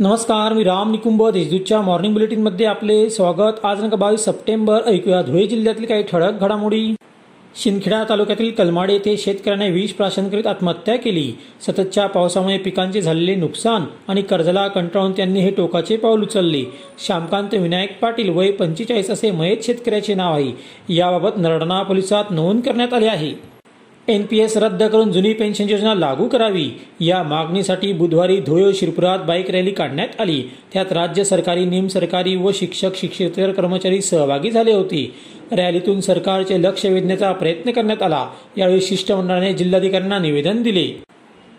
नमस्कार मी राम निकुंभ देशदूतच्या मॉर्निंग बुलेटिनमध्ये आपले स्वागत. आज नका बावीस सप्टेंबर ऐकूया धुळे जिल्ह्यातील काही ठळक घडामोडी. शिंदखेडा तालुक्यातील कलमाडे येथे शेतकऱ्याने विष प्राशन करीत आत्महत्या केली. सततच्या पावसामुळे पिकांचे झालेले नुकसान आणि कर्जाला कंटाळून त्यांनी हे टोकाचे पाऊल उचलले. श्यामकांत विनायक पाटील वय पंचेचाळीस असे मयत शेतकऱ्याचे नाव आहे. याबाबत नरडणा पोलिसात नोंद करण्यात आली आहे. एन पी एस रद्द करून जुनी पेन्शन योजना लागू करावी. या मागणीसाठी बुधवारी धुळे शिरपुरात बाईक रॅली काढण्यात आली. त्यात राज्य सरकारी निम सरकारी व शिक्षक शिक्षकेतर कर्मचारी सहभागी झाले होते. रॅलीतून सरकारचे लक्ष वेधण्याचा प्रयत्न करण्यात आला. यावेळी शिष्टमंडळाने जिल्हाधिकाऱ्यांना निवेदन दिले.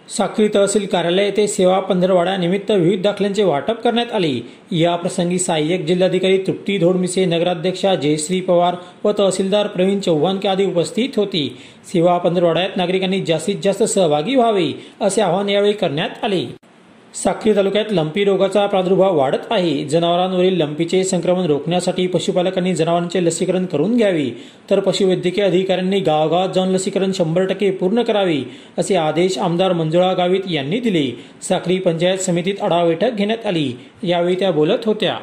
साक्री तहसील कार्यालय येथे सेवा पंधरवाड्यानिमित्त विविध दाखल्यांचे वाटप करण्यात आले. या प्रसंगी सहाय्यक जिल्हाधिकारी तृप्ती धोडमिसे नगराध्यक्षा जयश्री पवार व तहसीलदार प्रवीण चव्हाण के आदी उपस्थित होती. सेवा पंधरवाड्यात नागरिकांनी जास्तीत जास्त सहभागी व्हावे असे आवाहन यावेळी करण्यात आले. साक्री तालुक्यात लंपी रोगाचा प्रादुर्भाव वाढत आहे. जनावरांवरील लंपीचे संक्रमण रोखण्यासाठी पशुपालकांनी जनावरांचे लसीकरण करून घ्यावे. तर पशुवैद्यकीय अधिकाऱ्यांनी गावागावात जाऊन लसीकरण शंभर टक्के पूर्ण करावे असे आदेश आमदार मंजुळा गावित यांनी दिले. साक्री पंचायत समितीत आढावा बैठक घेण्यात आली. यावेळी त्या बोलत होत्या.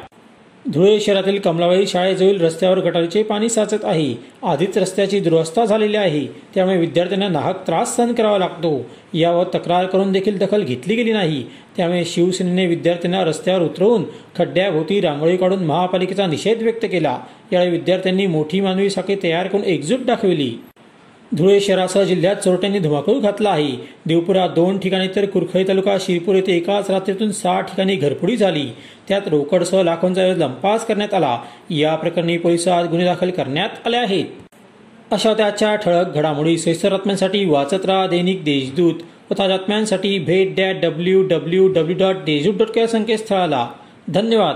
धुळे शहरातील कमलाबाई शाळेजवळील रस्त्यावर गटारीचे पाणी साचत आहे. आधीच रस्त्याची दुरवस्था झालेली आहे. त्यामुळे विद्यार्थ्यांना नाहक त्रास सहन करावा लागतो. यावर तक्रार करून देखील दखल घेतली गेली नाही. त्यामुळे शिवसेनेने विद्यार्थ्यांना रस्त्यावर उतरवून खड्ड्याभोवती रांगोळी काढून महापालिकेचा निषेध व्यक्त केला. यावेळी विद्यार्थ्यांनी मोठी मानवी साखळी तयार करून एकजूट दाखविली. धुळे शहरासह जिल्ह्यात चोरट्यांनी धुमाकूळ घातला आहे. देवपुरात दोन ठिकाणी तर कुरखळी तालुका शिरपूर येथे एकाच रात्रीतून सहा ठिकाणी घरफोडी झाली. त्यात रोकडसह लाखोंचा लंपास करण्यात आला. या प्रकरणी पोलिसात गुन्हे दाखल करण्यात आले आहेत. अशा त्याच्या ठळक घडामोडी सैसर बातम्यांसाठी वाचत राहा दैनिक देशदूत व ताज्या बातम्यांसाठी भेट dot W W W dot Deshdoot dot या संकेतस्थळाला. धन्यवाद.